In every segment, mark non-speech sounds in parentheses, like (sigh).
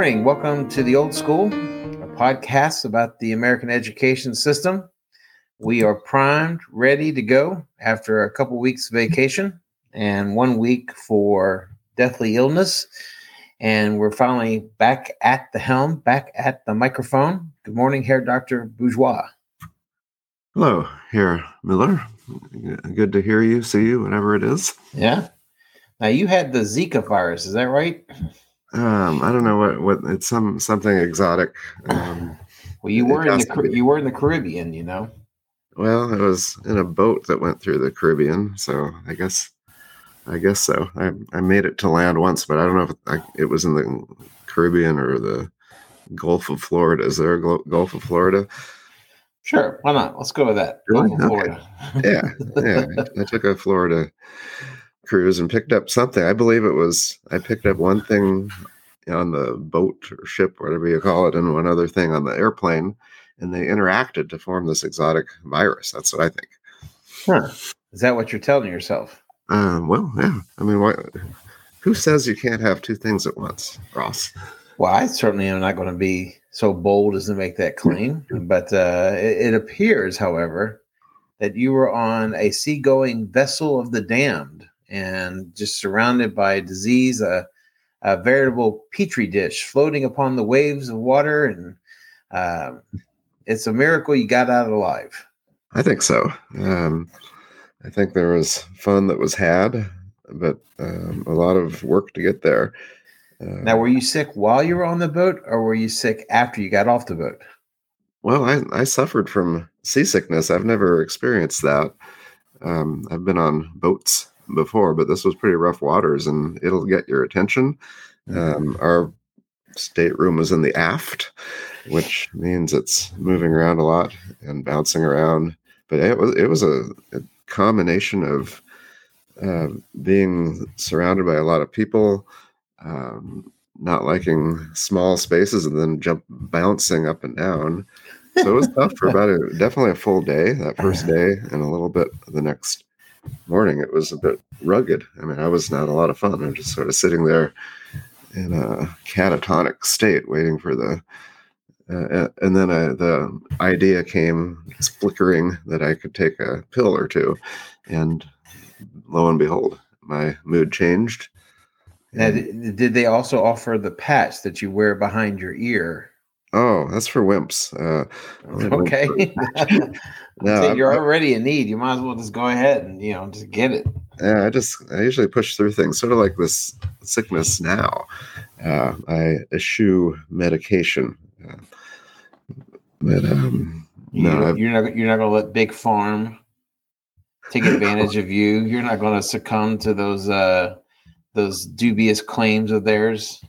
morning. Welcome to the Old School, a podcast about the American education system. We are primed, ready to go after a couple weeks vacation and one week for deathly illness. And we're finally back at the helm, back at the microphone. Good morning, Herr Dr. Bourgeois. Hello, here, Miller. Good to hear you, see you, whatever it is. Yeah. Now you had the Zika virus, is that right? Um, I don't know what what it's some something exotic. (sighs) Um, well, you were in the you were in the Caribbean, you know. Well, it was in a boat that went through the Caribbean, so I guess I guess so. I I made it to land once, but I don't know if it, I, it was in the Caribbean or the Gulf of Florida. Is there a Gulf of Florida? Sure, why not? Let's go with that. Really? Okay. yeah, yeah. (laughs) I took a Florida cruise and picked up something. I believe it was I picked up one thing on the boat or ship, whatever you call it, and one other thing on the airplane, and they interacted to form this exotic virus. That's what I think. Huh. Is that what you're telling yourself? Um, well, yeah. I mean, what, who says you can't have two things at once, Ross? Well, I certainly am not going to be so bold as to make that claim, but uh, it, it appears, however, that you were on a seagoing vessel of the damned and just surrounded by disease, a, a veritable petri dish floating upon the waves of water. And uh, it's a miracle you got out alive. I think so. Um, I think there was fun that was had, but um, a lot of work to get there. Uh, now, were you sick while you were on the boat, or were you sick after you got off the boat? Well, I, I suffered from seasickness. I've never experienced that. Um, I've been on boats before, but this was pretty rough waters, and it'll get your attention. Mm-hmm. Um, our stateroom was in the aft, which means it's moving around a lot and bouncing around. But it was it was a, a combination of uh, being surrounded by a lot of people, um, not liking small spaces, and then jump bouncing up and down. So it was (laughs) tough for about a, definitely a full day that first day, and a little bit the next morning, it was a bit rugged. I mean, I was not a lot of fun. I'm just sort of sitting there in a catatonic state, waiting for the. Uh, and then uh, the idea came flickering that I could take a pill or two, and lo and behold, my mood changed. Now, did they also offer the patch that you wear behind your ear Oh, that's for wimps. Uh, (laughs) okay. (laughs) (laughs) no, you're already in need. You might as well just go ahead and you know just get it. Yeah, I just I usually push through things, sort of like this sickness now. Uh, I eschew medication, uh, but um, you, no, you're not you're not going to let big farm take advantage of you. You're not going to succumb to those uh, those dubious claims of theirs.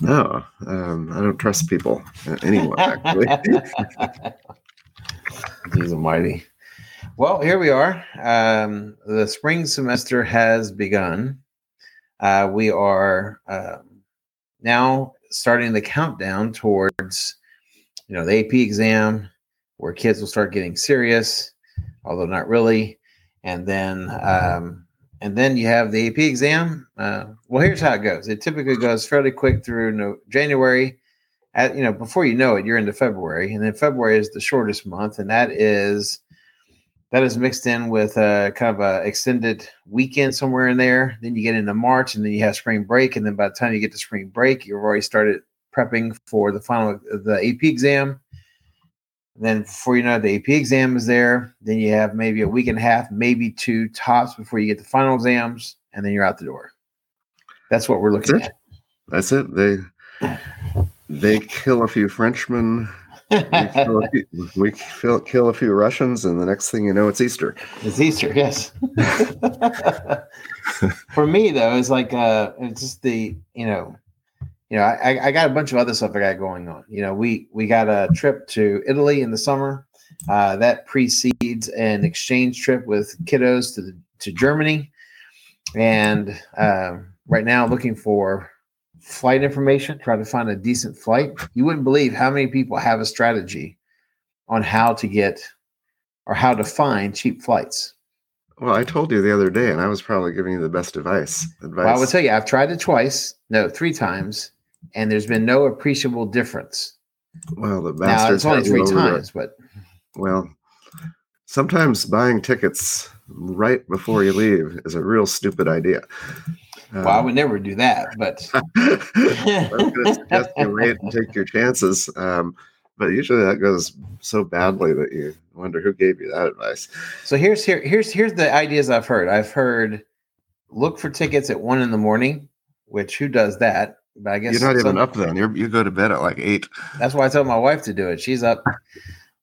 No, um, I don't trust people uh, anyone actually. (laughs) He's almighty. Well, here we are. Um, the spring semester has begun. Uh, we are uh, now starting the countdown towards, you know, the AP exam, where kids will start getting serious, although not really. And then um, and then you have the AP exam. Uh, well, here's how it goes. It typically goes fairly quick through no, January. At, you know, before you know it, you're into February, and then February is the shortest month, and that is that is mixed in with a kind of a extended weekend somewhere in there. Then you get into March, and then you have spring break, and then by the time you get to spring break, you've already started prepping for the final the AP exam. Then before you know it, the AP exam is there. Then you have maybe a week and a half, maybe two tops before you get the final exams, and then you're out the door. That's what we're looking That's at. That's it. They they kill a few Frenchmen. We, kill a, few, we kill, kill a few Russians, and the next thing you know, it's Easter. It's Easter, yes. (laughs) For me, though, it's like uh, it's just the you know you know, I, I got a bunch of other stuff I got going on. You know, we we got a trip to Italy in the summer. Uh, that precedes an exchange trip with kiddos to the, to Germany, and uh, right now looking for flight information, trying to find a decent flight. You wouldn't believe how many people have a strategy on how to get or how to find cheap flights. Well, I told you the other day, and I was probably giving you the best advice. Advice. Well, I will tell you, I've tried it twice, no, three times, and there's been no appreciable difference. Well, the Now bastards it's only three times, but Well, sometimes buying tickets right before you leave is a real stupid idea. well, I Um, would never do that. But I was going to suggest you wait and take your chances. Um, but usually that goes so badly that you wonder who gave you that advice. so here's here here's here's the ideas I've heard. I've heard look for tickets at one in the morning, which who does that? But I guess You're not even up then. You're, you go to bed at like eight. That's why I tell my wife to do it. She's up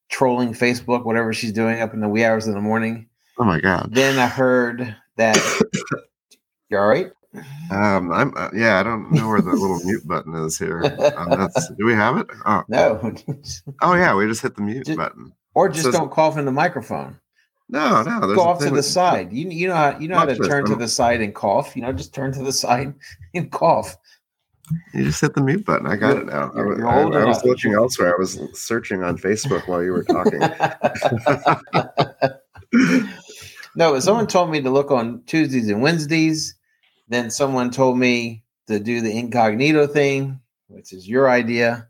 trolling Facebook, whatever she's doing up in the wee hours of the morning. Oh my god. Then I heard that (coughs) you're all right. Um, I'm uh, yeah. I don't know where the little mute button is here. Um, do we have it? Oh, (laughs) No, oh yeah. We just hit the mute Just- button. or just don't cough in the microphone. No, no. Go off to the side. You you know how you know how to turn to the side and cough. You know, just turn to the (laughs) side and cough. You just hit the mute button. I got it now. I, You're- was- you're I- I was looking elsewhere. I was searching on Facebook while you were talking. (laughs) (laughs) no, someone told me to look on Tuesdays and Wednesdays. Then someone told me to do the incognito thing, which is your idea.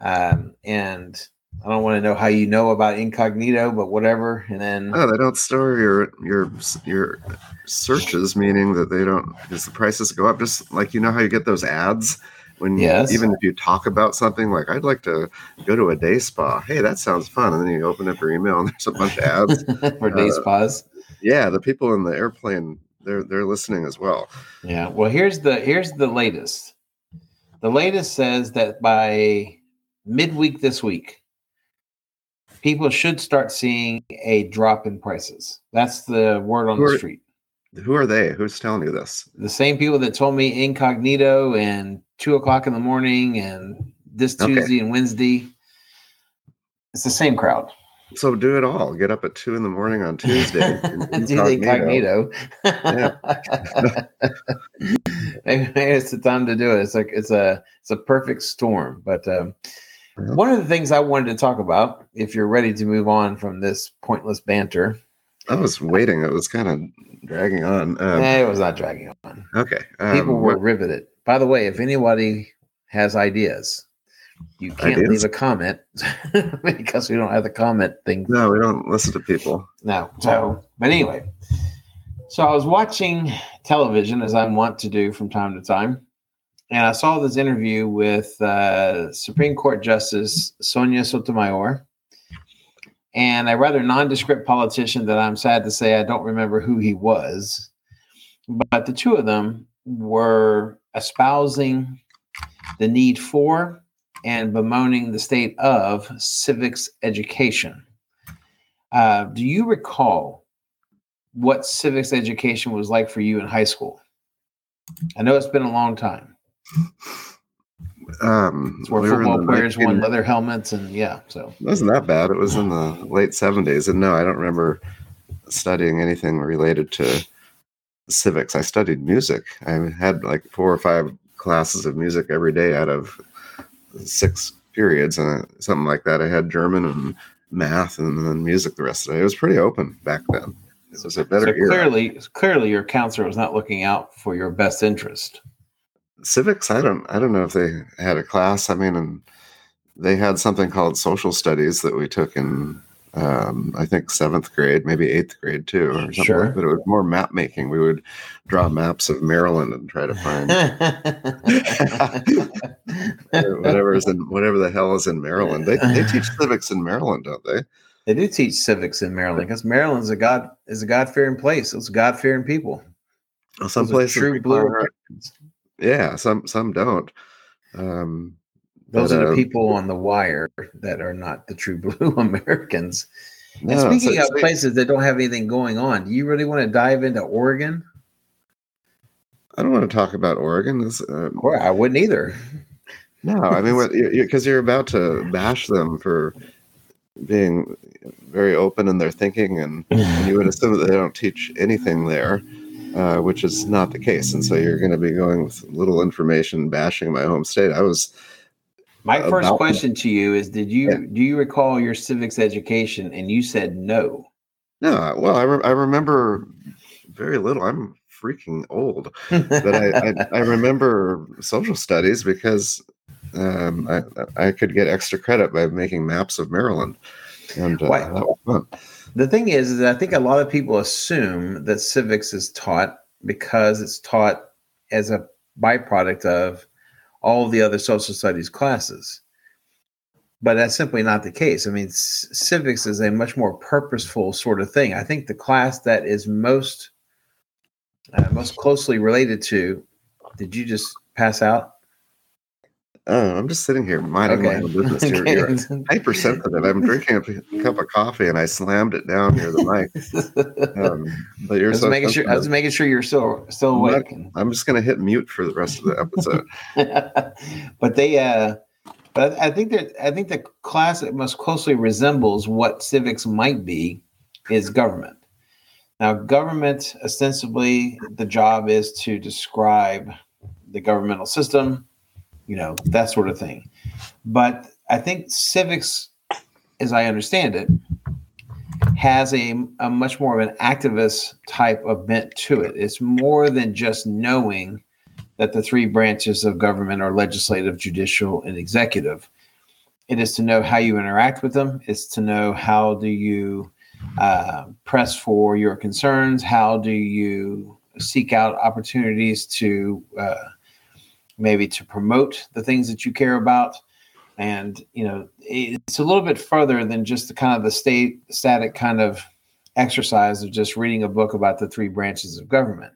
Um, and I don't want to know how you know about incognito, but whatever. And then oh, they don't store your your your searches, meaning that they don't because the prices go up. Just like you know how you get those ads when Yes. even if you talk about something like I'd like to go to a day spa. Hey, that sounds fun, and then you open up your email and (laughs) there's a bunch of ads. (laughs) for day Uh, spas. yeah, the people in the airplane they're they're listening as well. Yeah. Well, here's the here's the latest. The latest says that by midweek this week, people should start seeing a drop in prices. That's the word on the street. Who are they? Who's telling you this? The same people that told me incognito and two o'clock in the morning and this Okay. Tuesday and Wednesday. It's the same crowd. So do it all. Get up at two in the morning on Tuesday. (laughs) Do the incognito. (laughs) maybe, maybe it's the time to do it. It's like it's a it's a perfect storm. But um. One of the things I wanted to talk about, if you're ready to move on from this pointless banter, I was waiting. It was kind of dragging on. Um, eh, it was not dragging on. okay. People um, were what- riveted. By the way, if anybody has ideas, you can't Ideas? leave a comment (laughs) because we don't have the comment thing no, we don't listen to people. No. So, but anyway, so I was watching television as I want to do from time to time, and I saw this interview with uh, Supreme Court Justice Sonia Sotomayor and a rather nondescript politician that I'm sad to say I don't remember who he was, but the two of them were espousing the need for and bemoaning the state of civics education. Uh, do you recall what civics education was like for you in high school? I know it's been a long time. Um, It's where we football the players 19 won leather helmets, and yeah, so It wasn't that bad. It was in the late 70s. And no, I don't remember studying anything related to civics. I studied music. I had like four or five classes of music every day out of six periods and uh, something like that. I had German and math and then music the rest of the day. It was pretty open back then. It was a better so era. clearly, clearly, your counselor was not looking out for your best interest. Civics i don't i don't know if they had a class i mean and they had something called social studies that we took in um, i think seventh grade maybe eighth grade too or something Sure. like that it was more map making we would draw maps of maryland and try to find (laughs) whatever is in whatever the hell is in maryland they, they (laughs) teach civics in maryland don't they they do teach civics in Maryland because Maryland's a god is a God fearing place. It's God fearing people. well, some places true blue. Yeah some some don't um Those but, are the uh, people on the wire that are not the true (laughs) blue Americans. And speaking so- of so- places that don't have anything going on, do you really want to dive into Oregon? i don't want to talk about oregon This, uh, Or I wouldn't either. No, I mean, because you're about to bash them for being very open in their thinking, and, and you would assume that they don't teach anything there, uh, which is not the case. And so you're going to be going with little information, bashing my home state. I was My first question to you is: Did you Yeah. do you recall your civics education? And you said no. no, well, I, re- I remember very little. I'm freaking old. But I, I, (laughs) I remember social studies because um, I, I could get extra credit by making maps of Maryland, and uh, that was fun. The thing is, is I think a lot of people assume that civics is taught because it's taught as a byproduct of all the other social studies classes. But that's simply not the case. I mean, c- civics is a much more purposeful sort of thing. I think the class that is most uh, most closely related to. Did you just pass out? Oh, I'm just sitting here minding my own business. (laughs) You're, you're hypersensitive. I'm drinking a cup of coffee and I slammed it down near the mic. (laughs) Um, but I you're was so making sure. I was making sure you're still still I'm not- awake. I'm just gonna hit mute for the rest of the episode. (laughs) but they uh but I think that I think the class that most closely resembles what civics might be is government. Now, government ostensibly the job is to describe the governmental system, you know, that sort of thing. But I think civics, as I understand it, has a, a much more of an activist type of bent to it. It's more than just knowing that the three branches of government are legislative, judicial, and executive. It is to know how you interact with them. It's to know how do you uh, press for your concerns. How do you seek out opportunities to uh, maybe to promote the things that you care about. And you know, it's a little bit further than just the kind of the state static kind of exercise of just reading a book about the three branches of government.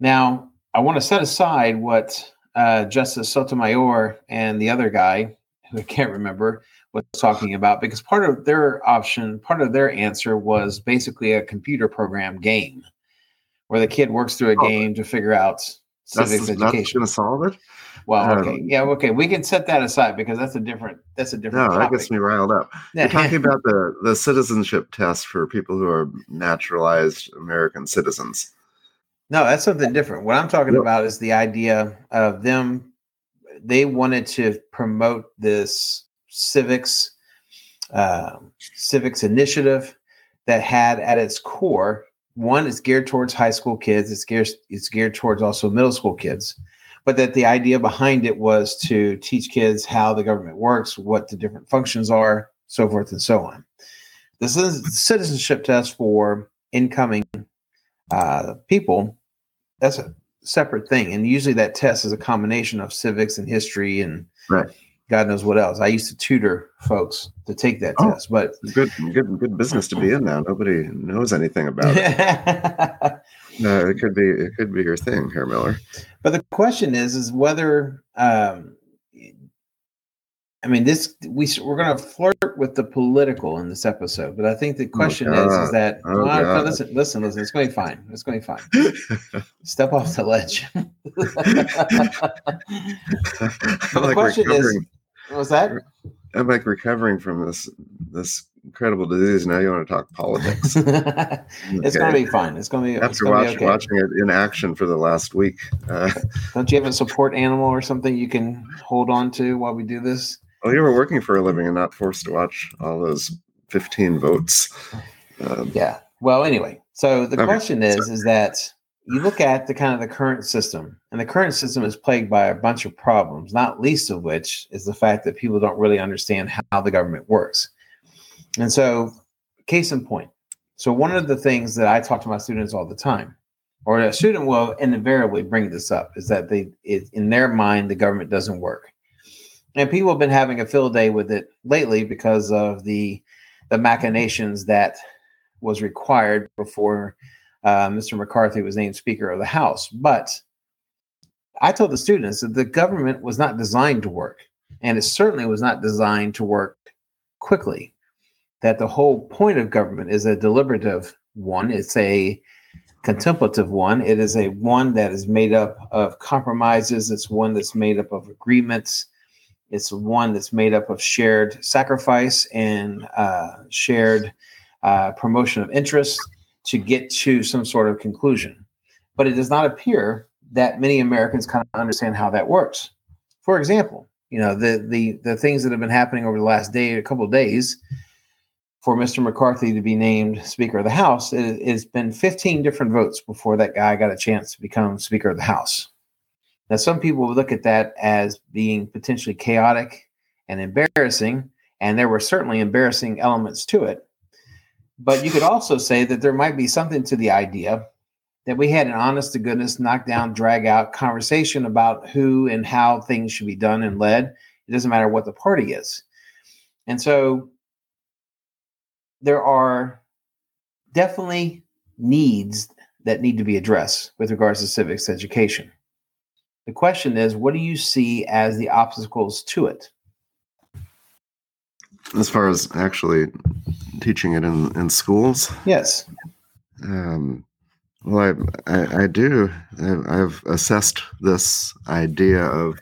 Now, I want to set aside what uh, Justice Sotomayor and the other guy, who I can't remember, was talking about because part of their option, part of their answer was basically a computer program game where the kid works through a Oh. game to figure out civics not education. going to solve it. Well, okay, um, yeah, okay, we can set that aside because that's a different that's a different No, that gets me riled up. You're talking (laughs) about the the citizenship test for people who are naturalized American citizens. No, that's something different. What I'm talking Yeah. about is the idea of them. They wanted to promote this civics, uh, civics initiative that had at its core one is geared towards high school kids. It's geared it's geared towards also middle school kids, but that the idea behind it was to teach kids how the government works, what the different functions are, so forth and so on. This is citizenship test for incoming uh, people that's a separate thing. And usually that test is a combination of civics and history and Right. God knows what else. I used to tutor folks to take that Oh. test, but Good, good, good business to be in now. Nobody knows anything about it. No, (laughs) it could be, it could be your thing, Herr Miller. But the question is, is whether, um, I mean, this we we're going to flirt with the political in this episode, but I think the question is, is that Oh, well, no, listen, listen, listen, it's going to be fine. It's going to be fine. (laughs) Step off the ledge. (laughs) Like question is-. What was that? I'm like recovering from this this incredible disease. Now you want to talk politics? (laughs) it's going to be fine. It's going to be. After gonna watch, be okay. watching it in action for the last week, uh, Don't you have a support animal or something you can hold on to while we do this? well, you were working for a living and not forced to watch all those 15 votes. Um, Yeah. Well, anyway, so the Okay, question is, is that you look at the kind of the current system, and the current system is plagued by a bunch of problems, not least of which is the fact that people don't really understand how the government works. And so, case in point. So, one of the things that I talk to my students all the time, or a student will invariably bring this up, is that they, it, in their mind, the government doesn't work. And people have been having a field day with it lately because of the the machinations that was required before uh, Mr. McCarthy was named Speaker of the House. But I told the students that the government was not designed to work, and it certainly was not designed to work quickly. That the whole point of government is a deliberative one, it's a contemplative one, it is a one that is made up of compromises, it's one that's made up of agreements. It's one that's made up of shared sacrifice and uh, shared uh, promotion of interest to get to some sort of conclusion. But it does not appear that many Americans kind of understand how that works. For example, you know the the the things that have been happening over the last day, a couple of days. for Mr. McCarthy to be named Speaker of the House, it, has been 15 different votes before that guy got a chance to become Speaker of the House. Now, some people look at that as being potentially chaotic and embarrassing, and there were certainly embarrassing elements to it. But you could also say that there might be something to the idea that we had an honest to goodness, knockdown, drag out conversation about who and how things should be done and led. It doesn't matter what the party is. And so there are definitely needs that need to be addressed with regards to civics education. The question is, what do you see as the obstacles to it? As far as actually teaching it in, in schools? Yes. Um, well, I, I, I do. I've assessed this idea of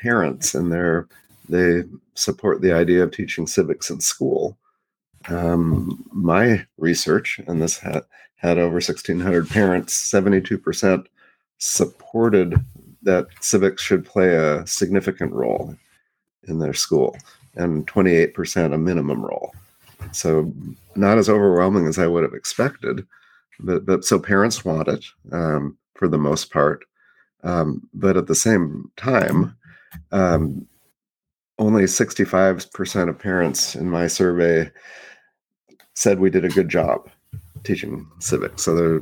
parents and their they support the idea of teaching civics in school. Um, my research, and this had, had over 1,600 parents, 72% supported that civics should play a significant role in their school, and 28% a minimum role. So, not as overwhelming as I would have expected, but, but so parents want it um, for the most part. Um, but at the same time, um, only 65% of parents in my survey said we did a good job teaching civics. So there,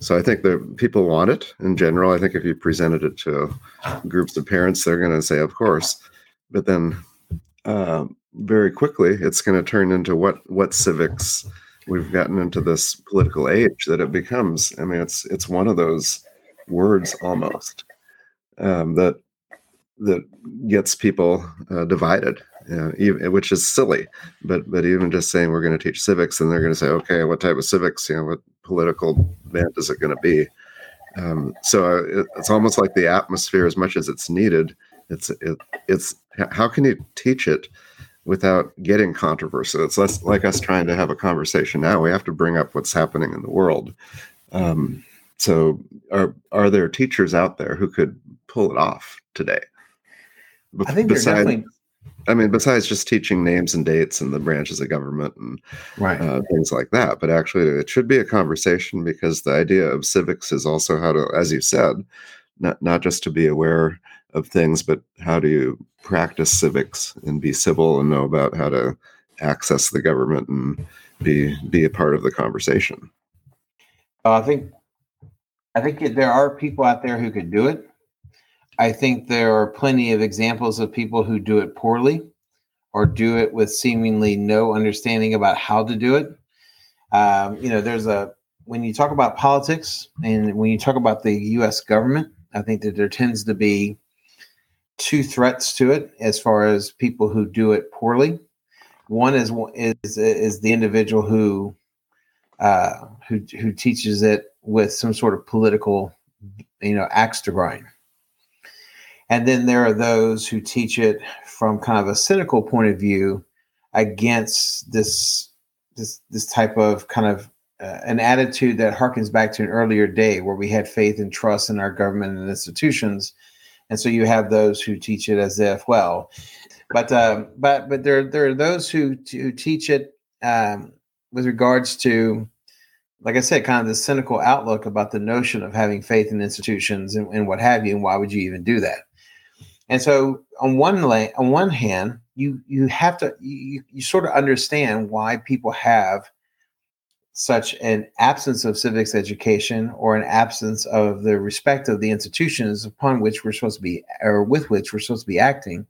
so I think the people want it in general. I think if you presented it to groups of parents, they're going to say, of course. But then uh, very quickly, it's going to turn into what what civics. We've gotten into this political age that it becomes. I mean, it's it's one of those words almost um, that that gets people uh, divided, uh, even, which is silly. But but even just saying we're going to teach civics, and they're going to say, okay, what type of civics? You know, what political bent is it going to be? Um, so uh, it, it's almost like the atmosphere, as much as it's needed. It's it, it's how can you teach it without getting controversial? It's less like us trying to have a conversation now. We have to bring up what's happening in the world. Um, so are are there teachers out there who could pull it off today? I think besides, definitely. I mean, besides just teaching names and dates and the branches of government and right. uh, things like that, but actually, it should be a conversation because the idea of civics is also how to, as you said, not not just to be aware of things, but how do you practice civics and be civil and know about how to access the government and be be a part of the conversation. Uh, I think I think there are people out there who could do it. I think there are plenty of examples of people who do it poorly or do it with seemingly no understanding about how to do it. Um, you know, there's a, when you talk about politics and when you talk about the US government, I think that there tends to be two threats to it as far as people who do it poorly. One is is is the individual who uh, who who teaches it with some sort of political, you know, axe to grind. And then there are those who teach it from kind of a cynical point of view against this this this type of kind of uh, an attitude that harkens back to an earlier day where we had faith and trust in our government and institutions. And so you have those who teach it as if, well, but uh, but but there there are those who who teach it um, with regards to, like I said, kind of the cynical outlook about the notion of having faith in institutions and, and what have you, and why would you even do that? And so on one la- on one hand, you you have to you, you sort of understand why people have such an absence of civics education or an absence of the respect of the institutions upon which we're supposed to be or with which we're supposed to be acting.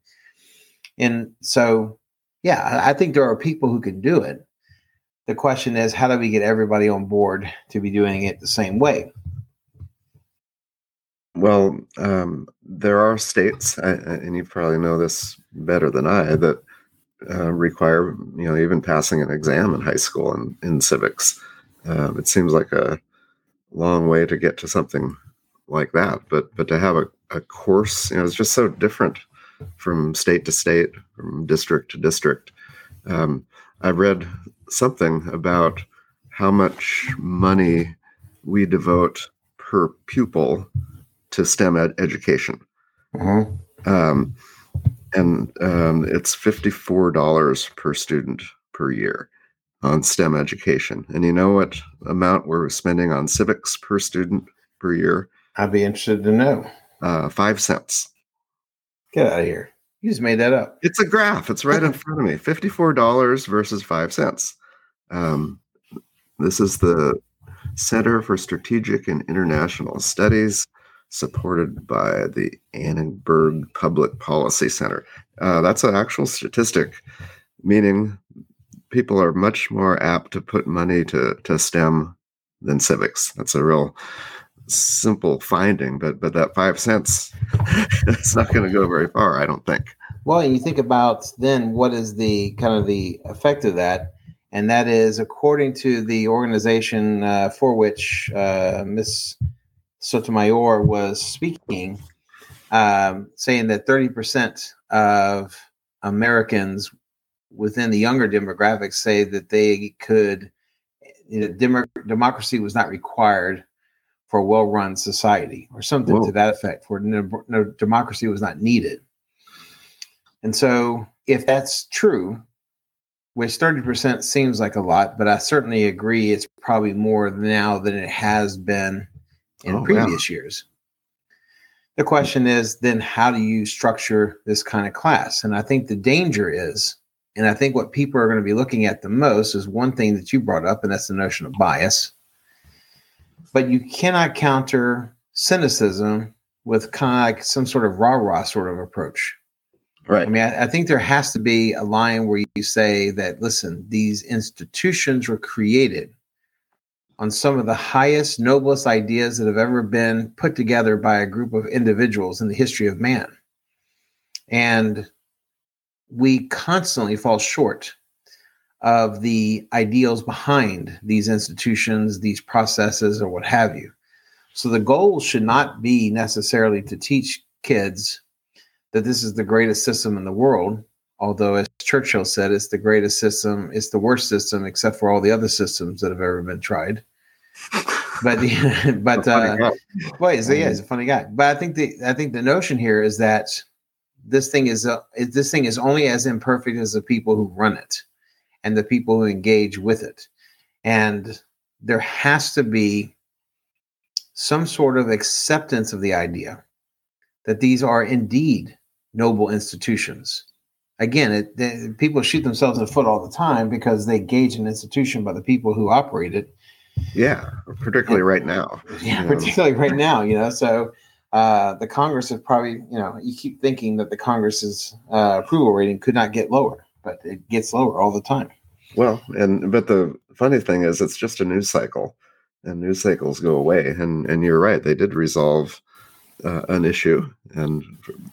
And so yeah, I think there are people who can do it. The question is, how do we get everybody on board to be doing it the same way? Well, um, there are states, and you probably know this better than I, that uh, require you know even passing an exam in high school in, in civics. Um, it seems like a long way to get to something like that, but but to have a, a course, you know, it's just so different from state to state, from district to district. Um, I read something about how much money we devote per pupil to STEM ed- education. Mm-hmm. Um, and um, it's $54 per student per year. on STEM education. And you know what amount we're spending on civics per student per year? I'd be interested to know. Uh, five cents. Get out of here. You just made that up. It's a graph. It's right in (laughs) front of me. Fifty-four dollars versus five cents. Um, this is the Center for Strategic and International Studies, supported by the Annenberg Public Policy Center. Uh, that's an actual statistic, meaning people are much more apt to put money to to STEM than civics. That's a real simple finding, but but that five cents, (laughs) it's not going to go very far, I don't think. Well, you think about then what is the kind of the effect of that, and that is according to the organization uh, for which uh, Miss Sotomayor was speaking, um, saying that thirty percent of Americans within the younger demographics say that they could you know, dem- democracy was not required for a well-run society or something Whoa. to that effect for no, no, democracy was not needed and so if that's true which 30% seems like a lot but i certainly agree it's probably more now than it has been in oh, previous years the question is then how do you structure this kind of class and i think the danger is and I think what people are going to be looking at the most is one thing that you brought up, and that's the notion of bias. But you cannot counter cynicism with kind of like some sort of rah rah sort of approach. Right. I mean, I, I, think there has to be a line where you say that, listen, these institutions were created on some of the highest, noblest ideas that have ever been put together by a group of individuals in the history of man. And we constantly fall short of the ideals behind these institutions, these processes, or what have you. So the goal should not be necessarily to teach kids that this is the greatest system in the world. Although, as Churchill said, it's the greatest system, it's the worst system, except for all the other systems that have ever been tried. But (laughs) (laughs) but uh, wait, so yeah, he's a funny guy. But I think the I think the notion here is that this thing is uh, this thing is only as imperfect as the people who run it and the people who engage with it and there has to be some sort of acceptance of the idea that these are indeed noble institutions again it, they, people shoot themselves in the foot all the time because they gauge an institution by the people who operate it yeah particularly and, right now yeah particularly right now you know so uh, the Congress is probably, you know, you keep thinking that the Congress's uh, approval rating could not get lower, but it gets lower all the time. Well, and but the funny thing is, it's just a news cycle, and news cycles go away. And and you're right, they did resolve uh, an issue, and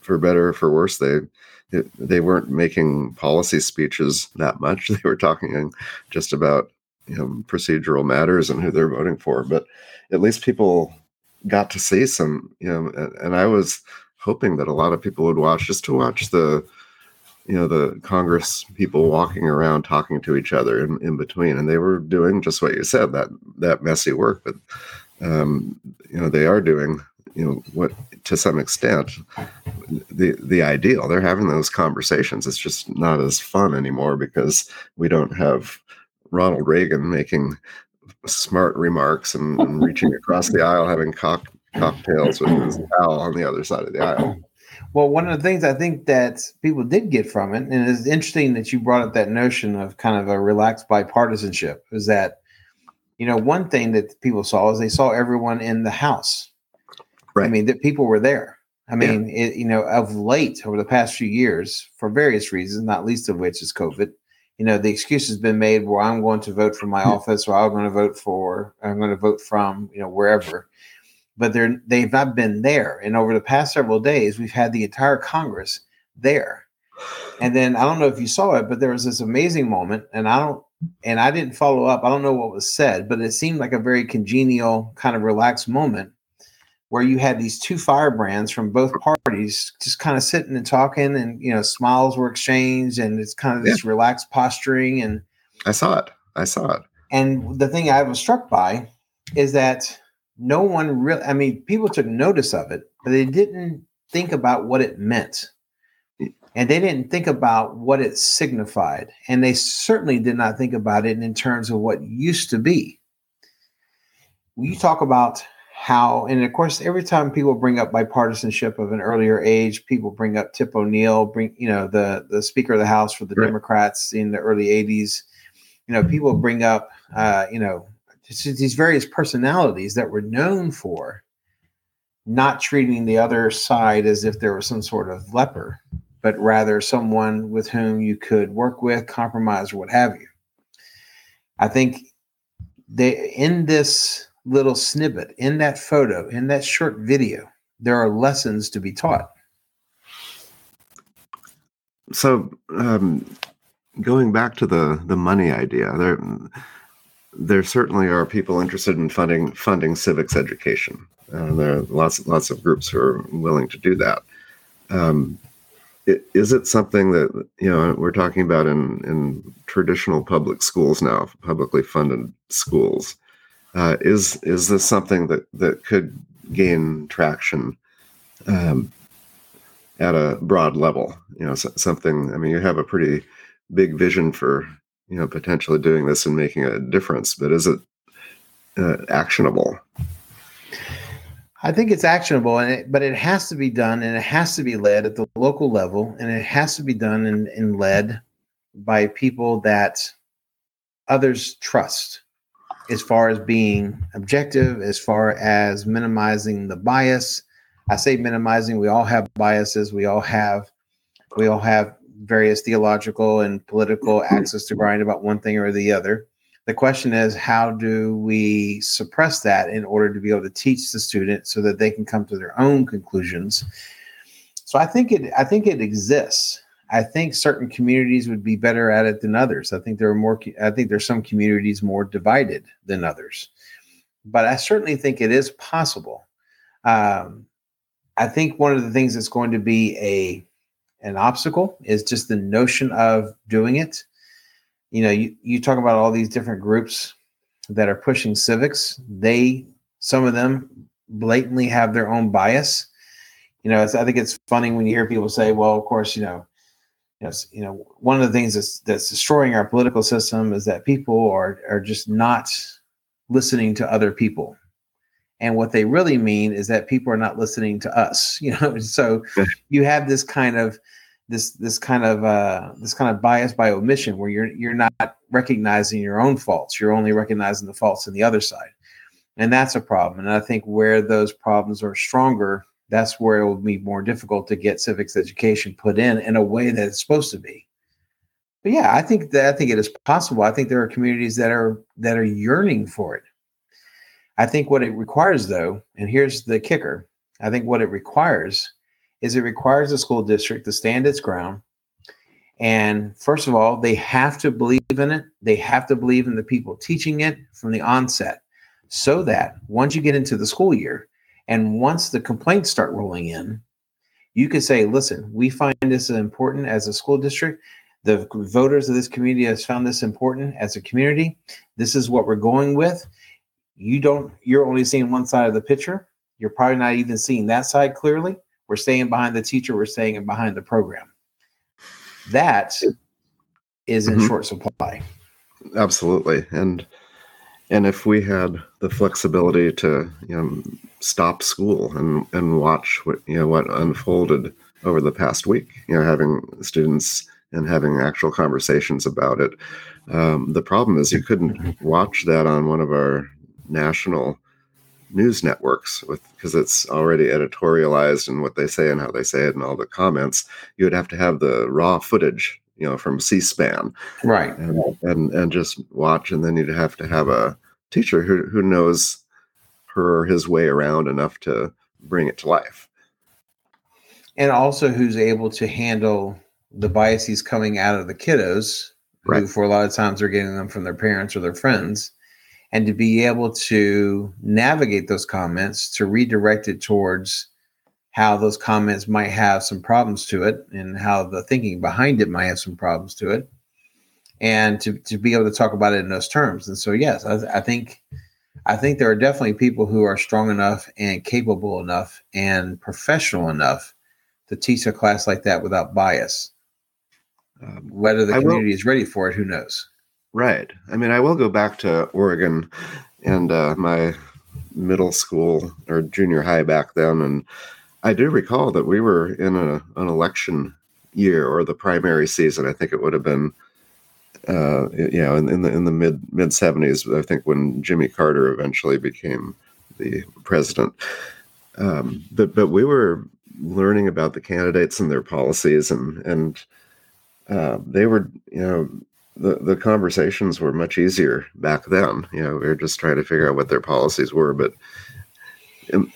for, better or for worse, they they weren't making policy speeches that much. (laughs) They were talking just about you know procedural matters and who they're voting for. But at least people got to see some, you know, and, and I was hoping that a lot of people would watch just to watch the, you know, the Congress people walking around talking to each other in, in between, and they were doing just what you said that that messy work, but um, you know they are doing you know what to some extent the the ideal they're having those conversations it's just not as fun anymore because we don't have ronald reagan making smart remarks and, and reaching (laughs) across the aisle, having cock, cocktails with his (laughs) pal on the other side of the aisle. Well, one of the things I think that people did get from it, and it's interesting that you brought up that notion of kind of a relaxed bipartisanship, is that, you know, one thing that people saw is they saw everyone in the House. Right. I mean, that people were there. I mean, yeah. it, you know, of late over the past few years, for various reasons, not least of which is COVID, you know the excuse has been made where i'm going to vote from my office or i'm going to vote for i'm going to vote from you know wherever but they're they've not been there and over the past several days we've had the entire congress there and then i don't know if you saw it but there was this amazing moment and i don't and i didn't follow up i don't know what was said but it seemed like a very congenial kind of relaxed moment where you had these two firebrands from both parties just kind of sitting and talking and you know smiles were exchanged and it's kind of this yeah. relaxed posturing and i saw it. I saw it. And the thing i was struck by is that no one really i mean people took notice of it but they didn't think about what it meant. And they didn't think about what it signified and they certainly did not think about it in terms of what used to be. When you talk about how and of course every time people bring up bipartisanship of an earlier age people bring up tip o'neill bring you know the the speaker of the house for the right. democrats in the early 80s you know people bring up uh, you know these various personalities that were known for not treating the other side as if there was some sort of leper but rather someone with whom you could work with, compromise, or what have you. I think they in this little snippet, in that photo, in that short video, there are lessons to be taught. So, um, going back to the the money idea, there there certainly are people interested in funding funding civics education. Uh, there are lots lots of groups who are willing to do that. Um, is it something that you know we're talking about in in traditional public schools now, publicly funded schools? Uh, is is this something that that could gain traction um, at a broad level? You know, something. I mean, you have a pretty big vision for you know potentially doing this and making a difference, but is it uh, actionable? I think it's actionable, and it, but it has to be done, and it has to be led at the local level, and it has to be done and, and led by people that others trust, as far as being objective, as far as minimizing the bias. I say minimizing. We all have biases. We all have, we all have various theological and political (clears throat) axes to grind about one thing or the other. The question is, how do we suppress that in order to be able to teach the student so that they can come to their own conclusions? So I think it I think it exists. I think certain communities would be better at it than others. I think there are more I think there's some communities more divided than others. But I certainly think it is possible. Um, I think one of the things that's going to be a an obstacle is just the notion of doing it you know, you, you talk about all these different groups that are pushing civics. They, some of them blatantly have their own bias. You know, I think it's funny when you hear people say, well, of course, you know, yes, you know, one of the things that's, that's destroying our political system is that people are, are just not listening to other people. And what they really mean is that people are not listening to us, (laughs) you know. So you have this kind of this this kind of uh, this kind of bias by omission where you're you're not recognizing your own faults you're only recognizing the faults in the other side and that's a problem and i think where those problems are stronger that's where it will be more difficult to get civics education put in in a way that it's supposed to be but yeah i think that i think it is possible i think there are communities that are that are yearning for it i think what it requires though and here's the kicker i think what it requires is it requires the school district to stand its ground. And first of all, they have to believe in it. They have to believe in the people teaching it from the onset so that once you get into the school year and once the complaints start rolling in, you can say, listen, we find this important as a school district. The voters of this community has found this important as a community. This is what we're going with. You don't, you're only seeing one side of the picture. You're probably not even seeing that side clearly. We're staying behind the teacher. We're staying behind the program. That is in mm-hmm. short supply. Absolutely, and and if we had the flexibility to you know stop school and and watch what you know what unfolded over the past week, you know, having students and having actual conversations about it. Um, the problem is you couldn't watch that on one of our national news networks with because it's already editorialized and what they say and how they say it and all the comments you would have to have the raw footage you know from c-span. Right. And and, and just watch and then you'd have to have a teacher who, who knows her or his way around enough to bring it to life. And also who's able to handle the biases coming out of the kiddos right. who for a lot of times are getting them from their parents or their friends. And to be able to navigate those comments to redirect it towards how those comments might have some problems to it and how the thinking behind it might have some problems to it and to, to be able to talk about it in those terms and so yes I, I think i think there are definitely people who are strong enough and capable enough and professional enough to teach a class like that without bias. Um, whether the community is ready for it, who knows? Right. I mean, I will go back to Oregon and uh, my middle school or junior high back then, and I do recall that we were in a, an election year or the primary season. I think it would have been, uh, you know, in, in the in the mid mid seventies. I think when Jimmy Carter eventually became the president. Um, but but we were learning about the candidates and their policies, and and uh, they were you know the the conversations were much easier back then. You know, we were just trying to figure out what their policies were, but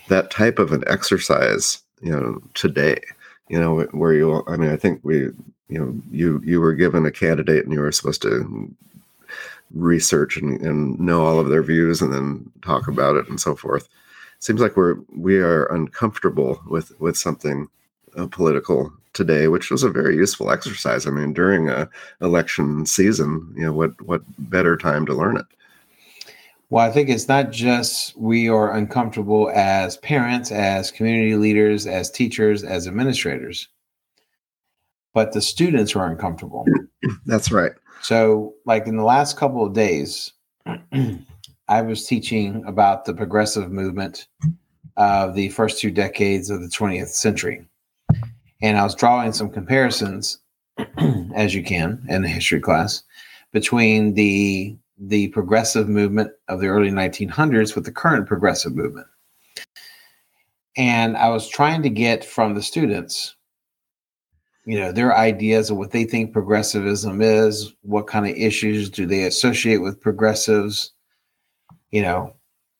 that type of an exercise, you know, today, you know, where you, I mean, I think we, you know, you you were given a candidate and you were supposed to research and, and know all of their views and then talk about it and so forth. Seems like we're we are uncomfortable with with something uh, political today, which was a very useful exercise. I mean, during a election season, you know, what what better time to learn it? Well, I think it's not just we are uncomfortable as parents, as community leaders, as teachers, as administrators, but the students are uncomfortable. (clears throat) That's right. So, like in the last couple of days, (clears throat) I was teaching about the progressive movement of the first two decades of the 20th century. And I was drawing some comparisons, (clears throat) as you can in the history class, between the the progressive movement of the early 1900s with the current progressive movement. And I was trying to get from the students you know their ideas of what they think progressivism is what kind of issues do they associate with progressives you know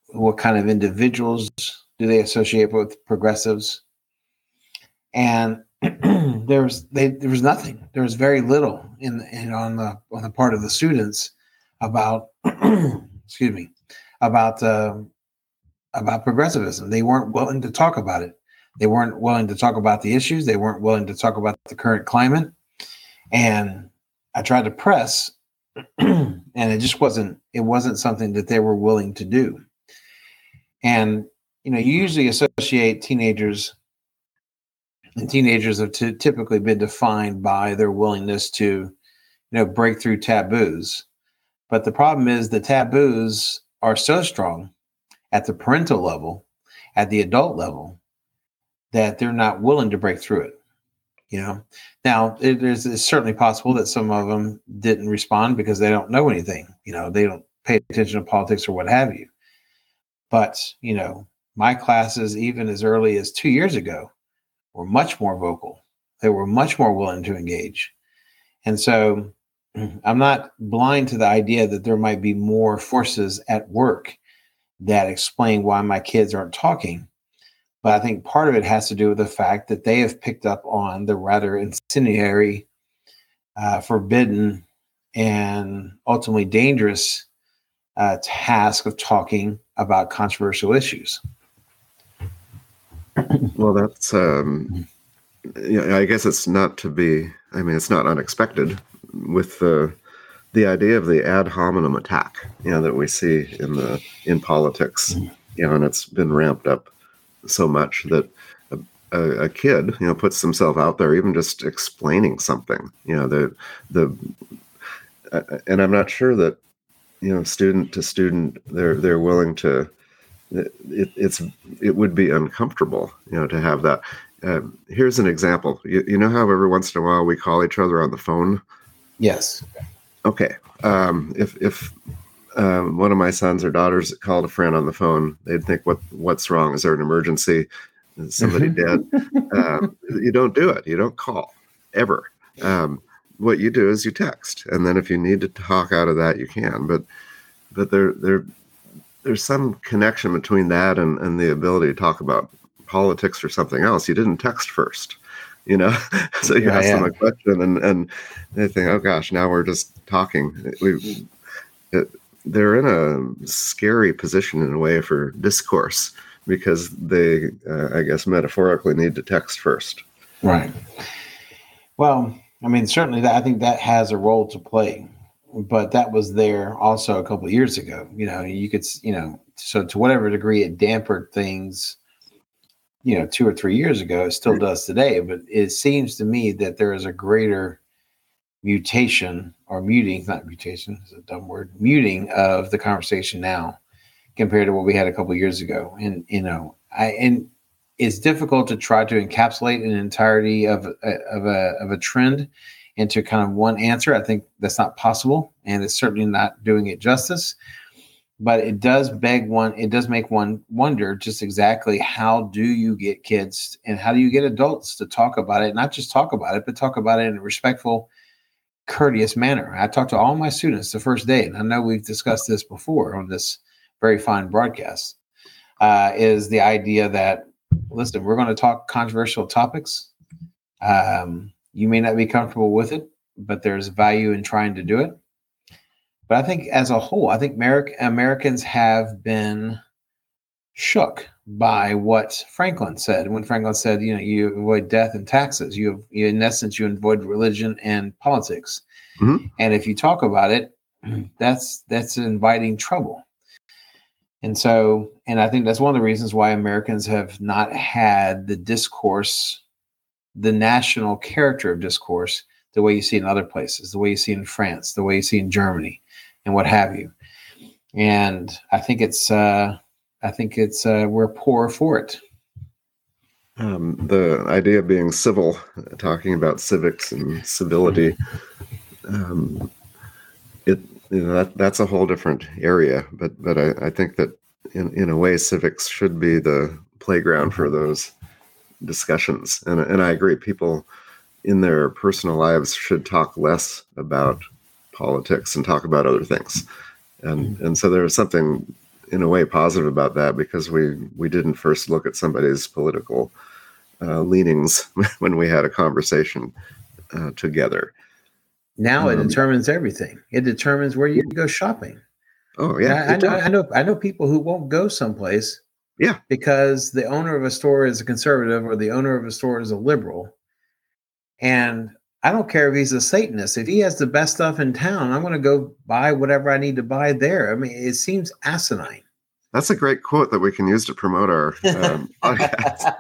what kind of individuals do they associate with progressives and (clears throat) there was they, there was nothing there was very little in, in on the on the part of the students about (clears throat) excuse me about uh, about progressivism they weren't willing to talk about it they weren't willing to talk about the issues. They weren't willing to talk about the current climate. And I tried to press, (clears throat) and it just wasn't. It wasn't something that they were willing to do. And you know, you usually associate teenagers, and teenagers have t- typically been defined by their willingness to, you know, break through taboos. But the problem is the taboos are so strong at the parental level, at the adult level, that they're not willing to break through it. You know, now it is it's certainly possible that some of them didn't respond because they don't know anything. You know, they don't pay attention to politics or what have you. But you know, my classes, even as early as two years ago, were much more vocal. They were much more willing to engage, and so I'm not blind to the idea that there might be more forces at work that explain why my kids aren't talking but I think part of it has to do with the fact that they have picked up on the rather incendiary, uh, forbidden, and ultimately dangerous uh, task of talking about controversial issues. Well, that's, um, yeah, I guess it's not to be, I mean, it's not unexpected with the, the idea of the ad hominem attack, you know, that we see in the, in politics, you know, and it's been ramped up so much that a, a, a, kid, you know, puts himself out there, even just explaining something. You know, the the, uh, and I'm not sure that you know, student to student, they're they're willing to. It, it's it would be uncomfortable, you know, to have that. Uh, here's an example. You, you know how every once in a while we call each other on the phone. Yes. Okay. Um, if if um, one of my sons or daughters called a friend on the phone, they'd think, "What what's wrong? Is there an emergency? Is somebody dead?" Um, you don't do it. You don't call ever. Um, what you do is you text, and then if you need to talk out of that, you can. But but there there there's some connection between that and, and the ability to talk about politics or something else. You didn't text first you know (laughs) so you ask them a question and and they think oh gosh now we're just talking we it, they're in a scary position in a way for discourse because they uh, i guess metaphorically need to text first Right. Well, I mean, certainly that I think that has a role to play, but that was there also a couple of years ago. You know, you could, you know, so to whatever degree it dampened things you know, two or three years ago. It still does today, but it seems to me that there is a greater mutation or muting, not mutation, is a dumb word, muting of the conversation now compared to what we had a couple years ago. And you know, I and it's difficult to try to encapsulate an entirety of of a of a trend into kind of one answer. I think that's not possible, and it's certainly not doing it justice. But it does beg one. It does make one wonder just exactly how do you get kids and how do you get adults to talk about it? Not just talk about it, but talk about it in a respectful courteous manner. I talked to all my students the first day, and I know we've discussed this before on this very fine broadcast. Uh, is the idea that listen, we're going to talk controversial topics. Um, you may not be comfortable with it, but there's value in trying to do it. But I think as a whole, I think America, Americans have been shook by what Franklin said. When Franklin said, you know, you avoid death and taxes, you, you in essence, you avoid religion and politics. Mm-hmm. And if you talk about it, (clears throat) that's that's inviting trouble. And so, and I think that's one of the reasons why Americans have not had the discourse, the national character of discourse, the way you see in other places, the way you see in France, the way you see in Germany, and what have you. And I think it's uh, I think it's uh, we're poor for it. Um, the idea of being civil, talking about civics and civility, um, it you know, that that's a whole different area. But but I, I think that in in a way, civics should be the playground for those discussions. And and I agree, people in their personal lives should talk less about politics and talk about other things. And and so there was something in a way positive about that because we we didn't first look at somebody's political uh, leanings (laughs) when we had a conversation uh, together. Now um, it determines everything. It determines where you go shopping. Oh yeah, I, I, know, I know. I know people who won't go someplace. Yeah, because the owner of a store is a conservative or the owner of a store is a liberal, and I don't care if he's a Satanist. If he has the best stuff in town, I'm going to go buy whatever I need to buy there. I mean, it seems asinine. That's a great quote that we can use to promote our (laughs) um, podcast.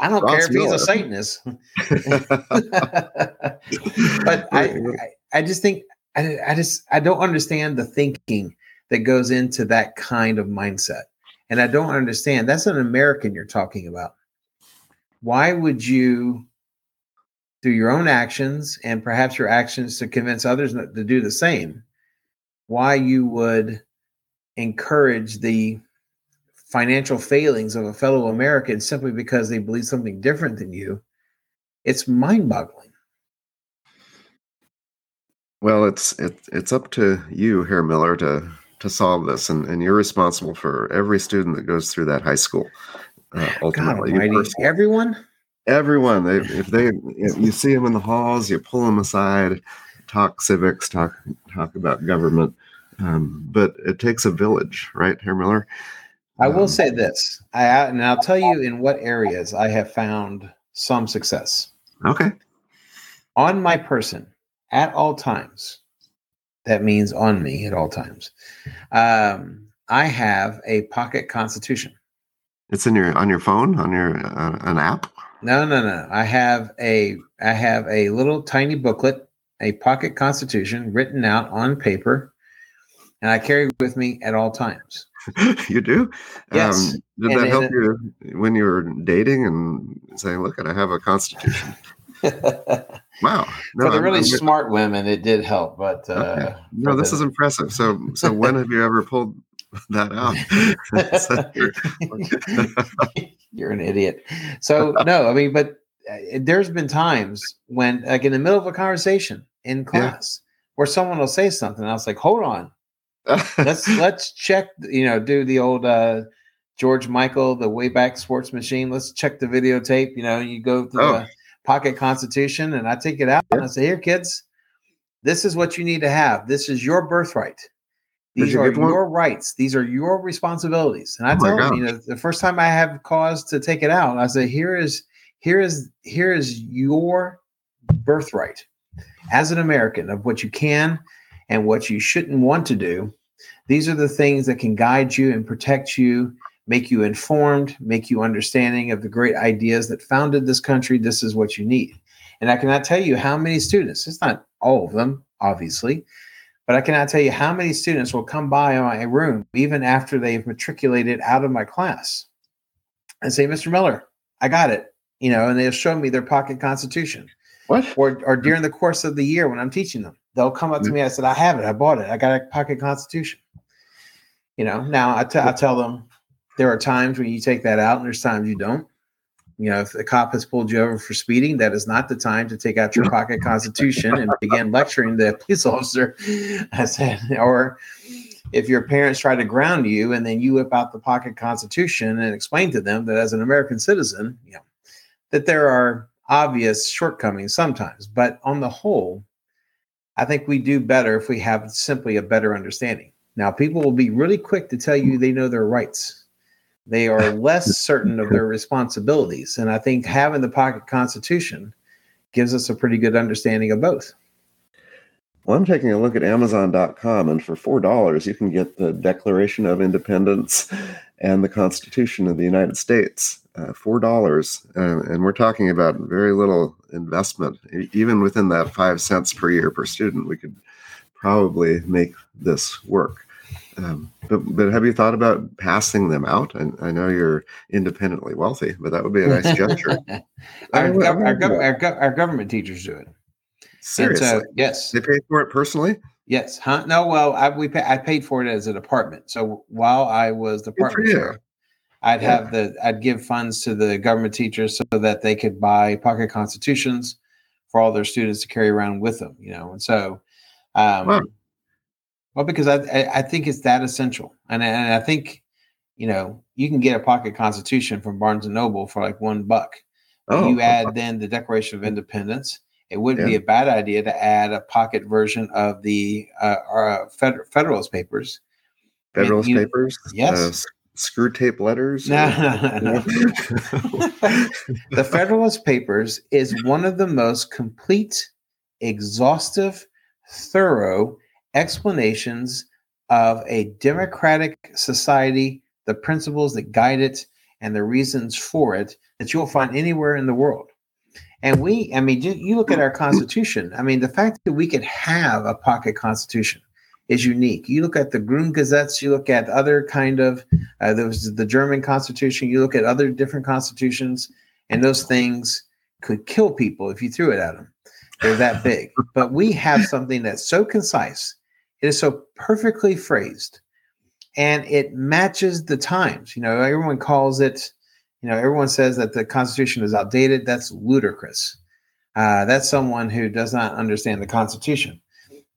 I don't Ross care if Miller. he's a Satanist, (laughs) but I, I, I, just think I, I just I don't understand the thinking that goes into that kind of mindset, and I don't understand. That's an American you're talking about. Why would you through your own actions and perhaps your actions to convince others to do the same, why you would encourage the financial failings of a fellow American simply because they believe something different than you, it's mind boggling. Well, it's it, it's up to you, Herr Miller, to to solve this, and, and you're responsible for every student that goes through that high school. Uh, ultimately, God, everyone everyone they, if they you see them in the halls you pull them aside talk civics talk talk about government. Um, but it takes a village right herr miller? I will um, say this. I and i'll tell you in what areas i have found some success. Okay. On my person at all times that means on me at all times um, i have a pocket constitution. It's in your on your phone on your uh, an app no, no, no. I have a I have a little tiny booklet, a pocket constitution written out on paper, and I carry with me at all times. (laughs) you do? Yes. Um, did and that help you when you were dating and saying, "Look, I have a constitution"? (laughs) wow. No, For the really I'm, smart women, it did help. But uh, okay. no, this the, is impressive. So, so (laughs) when have you ever pulled that out? You're an idiot. So (laughs) no, I mean, but uh, there's been times when, like in the middle of a conversation in class, yeah. where someone will say something, I was like, "Hold on, let's (laughs) let's check." You know, do the old uh, George Michael, the Wayback Sports Machine. Let's check the videotape. You know, you go to oh. the Pocket Constitution, and I take it out yeah. and I say, "Here, kids, this is what you need to have. This is your birthright." These are your rights. These are your responsibilities. And I oh tell them, you know, the first time I have cause to take it out, I say, here is here is here is your birthright as an American of what you can and what you shouldn't want to do. These are the things that can guide you and protect you make you informed, make you understanding of the great ideas that founded this country. This is what you need. And I cannot tell you how many students, it's not all of them, obviously, but I cannot tell you how many students will come by my room even after they've matriculated out of my class and say, Mr. Miller, I got it. You know, and they'll show me their pocket constitution. What? Or, or during the course of the year when I'm teaching them, they'll come up to mm-hmm. me. I said, I have it. I bought it. I got a pocket constitution. You know, now I, t- I tell them there are times when you take that out and there's times you don't. You know, if the cop has pulled you over for speeding, that is not the time to take out your pocket constitution and begin lecturing the (laughs) police officer. I said, or if your parents try to ground you and then you whip out the pocket constitution and explain to them that as an American citizen, you know, that there are obvious shortcomings sometimes, but on the whole, I think we do better if we have simply a better understanding. Now, people will be really quick to tell you they know their rights. They are (laughs) less certain of their responsibilities. And I think having the pocket constitution gives us a pretty good understanding of both. Well, I'm taking a look at Amazon.com, and for $4, you can get the Declaration of Independence and the Constitution of the United States. Uh, $4. Uh, and we're talking about very little investment. Even within that five cents per year per student, we could probably make this work. Um, but, but have you thought about passing them out? And I know you're independently wealthy, but that would be a nice gesture. (laughs) our, gov- our, gov- our, gov- our, government teachers do it. Seriously? So, yes. They pay for it personally? Yes. Huh? No, well, I, we pay, I paid for it as a department. So while I was department chair, I'd yeah. have the I'd give funds to the government teachers so that they could buy pocket constitutions for all their students to carry around with them. You know, and so um, wow. Well, because I I think it's that essential, and and I think you know you can get a pocket Constitution from Barnes and Noble for like one buck. Oh, you add then the Declaration of Independence. It wouldn't yeah. be a bad idea to add a pocket version of the uh, uh, Federalist Papers. Federalist and, Papers. Yes. Uh, Screwtape letters? No, no, no, (laughs) the Federalist Papers is one of the most complete, exhaustive, thorough, explanations of a democratic society, the principles that guide it, and the reasons for it that you'll find anywhere in the world. And we, I mean, you look at our Constitution. I mean, the fact that we could have a pocket Constitution is unique. You look at the Grundgesetz, you look at other kind of, uh, there was the German Constitution, you look at other different constitutions, and those things could kill people if you threw it at them. They're that big. but we have something that's so concise it is so perfectly phrased and it matches the times. You know, everyone calls it, you know, everyone says that the Constitution is outdated. That's ludicrous. Uh, that's someone who does not understand the Constitution.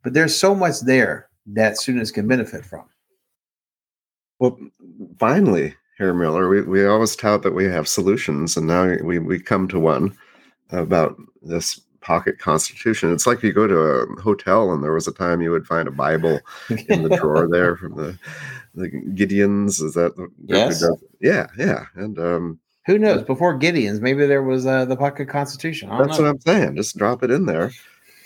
But there's so much there that students can benefit from. Well, finally, Herr Miller, we, we always tout that we have solutions, and now we, we come to one about this pocket constitution. It's like you go to a hotel and there was a time you would find a Bible in the drawer (laughs) there from the the Gideons. Is that yes? Yeah, yeah. And um, who knows? Before Gideons, maybe there was uh, the pocket constitution. That's know. what I'm saying. Just drop it in there.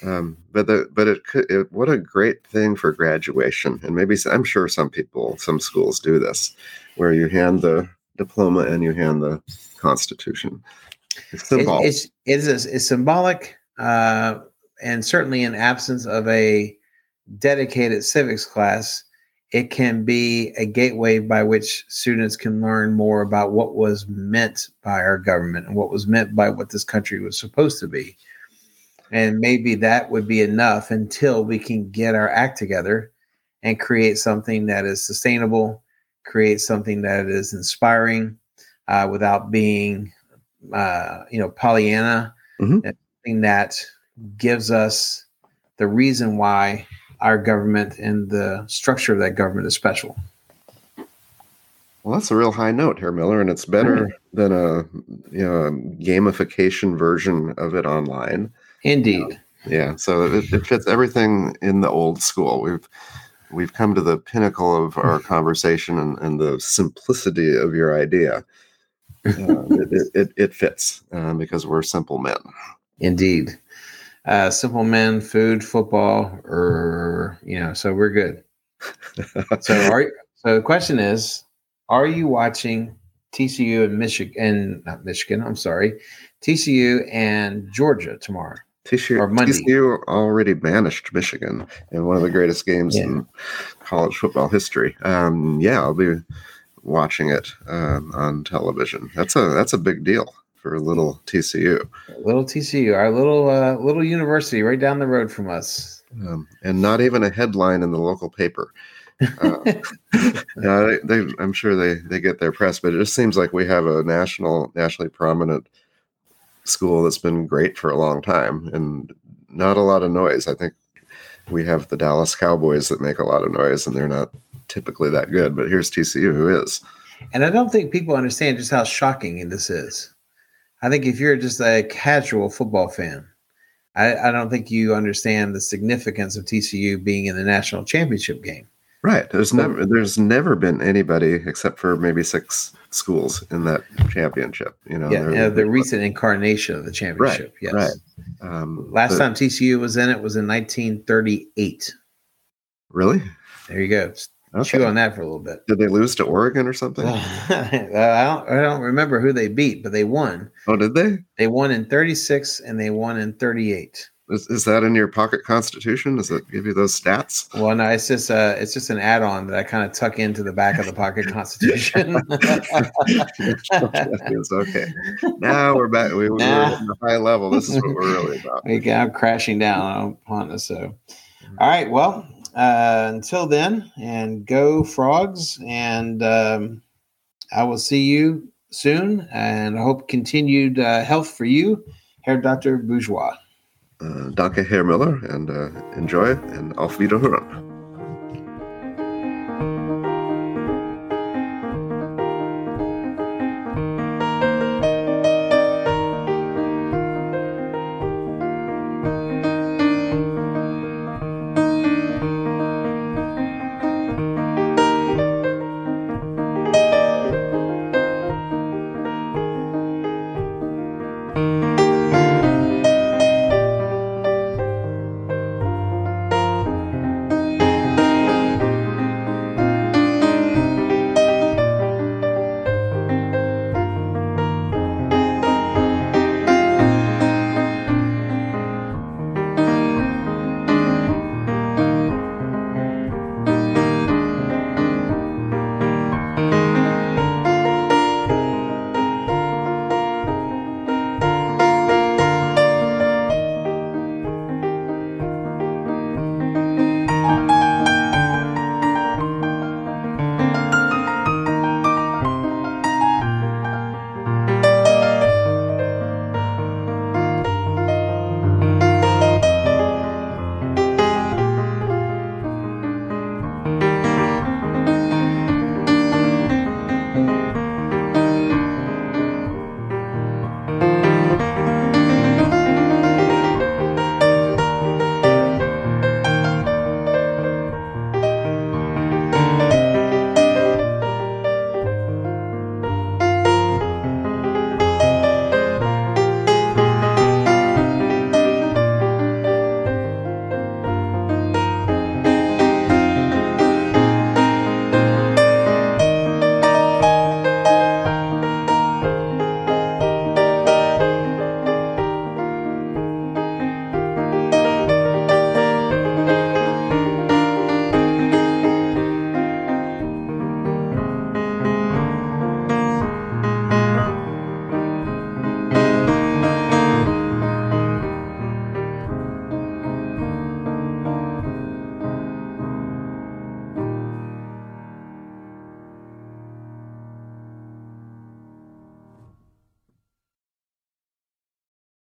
Um, but the but it could it, what a great thing for graduation and maybe I'm sure some people some schools do this where you hand the diploma and you hand the constitution it's symbolic. It, it's, it is it's symbolic uh, and certainly in absence of a dedicated civics class, it can be a gateway by which students can learn more about what was meant by our government and what was meant by what this country was supposed to be. And maybe that would be enough until we can get our act together and create something that is sustainable, create something that is inspiring uh, without being, uh, you know, Pollyanna. Mm-hmm something that gives us the reason why our government and the structure of that government is special. Well, that's a real high note here, Miller, and it's better than a you know a gamification version of it online. Indeed. Uh, yeah, so it, it, fits everything in the old school. We've we've come to the pinnacle of our (laughs) conversation and, and the simplicity of your idea. (laughs) Uh, it, it, it, fits uh, because we're simple men. Indeed. Uh, simple men, food, football, or you know, so we're good. so, our, (laughs) so the question is, Are you watching TCU and Michigan? Not Michigan. I'm sorry, TCU and Georgia tomorrow. TCU, Or Monday. TCU already banished Michigan in one of the greatest games Yeah. in college football history. Um, yeah, I'll be watching it um, on television. That's a that's a big deal for little TCU, Little TCU, our little uh, little university right down the road from us. um, and not even a headline in the local paper. Uh, (laughs) yeah, they, they, I'm sure they they get their press, but it just seems like we have a national, nationally prominent school that's been great for a long time, and not a lot of noise. I think we have the Dallas Cowboys that make a lot of noise, and they're not typically that good. But here's TCU, who is. And I don't think people understand just how shocking this is. I think if you're just a casual football fan, I, I don't think you understand the significance of TCU being in the national championship game. Right. There's never there's never been anybody except for maybe six schools in that championship. You know, yeah, they're- uh, the recent incarnation of the championship. yes. right. Um, Last but- time TCU was in it was in 1938. really? There you go. Okay. Chew on that for a little bit. Did they lose to Oregon or something? (laughs) I don't. I don't remember who they beat, but they won. oh, did they? They won in 36 and they won in 38. Is, is that in your pocket constitution? Does it give you those stats? Well, no, it's just uh it's just an add-on that I kind of tuck into the back of the pocket (laughs) constitution. (laughs) it's okay. Now we're back. We, we're Nah. at the high level. This is what we're really about. we got crashing down upon this. So, all right. Well, uh, until then, and go frogs, and um, I will see you soon. And I hope continued uh, health for you, Herr Doctor Bourgeois. Uh, danke, Herr Miller, and uh, enjoy, and auf Wiederhören.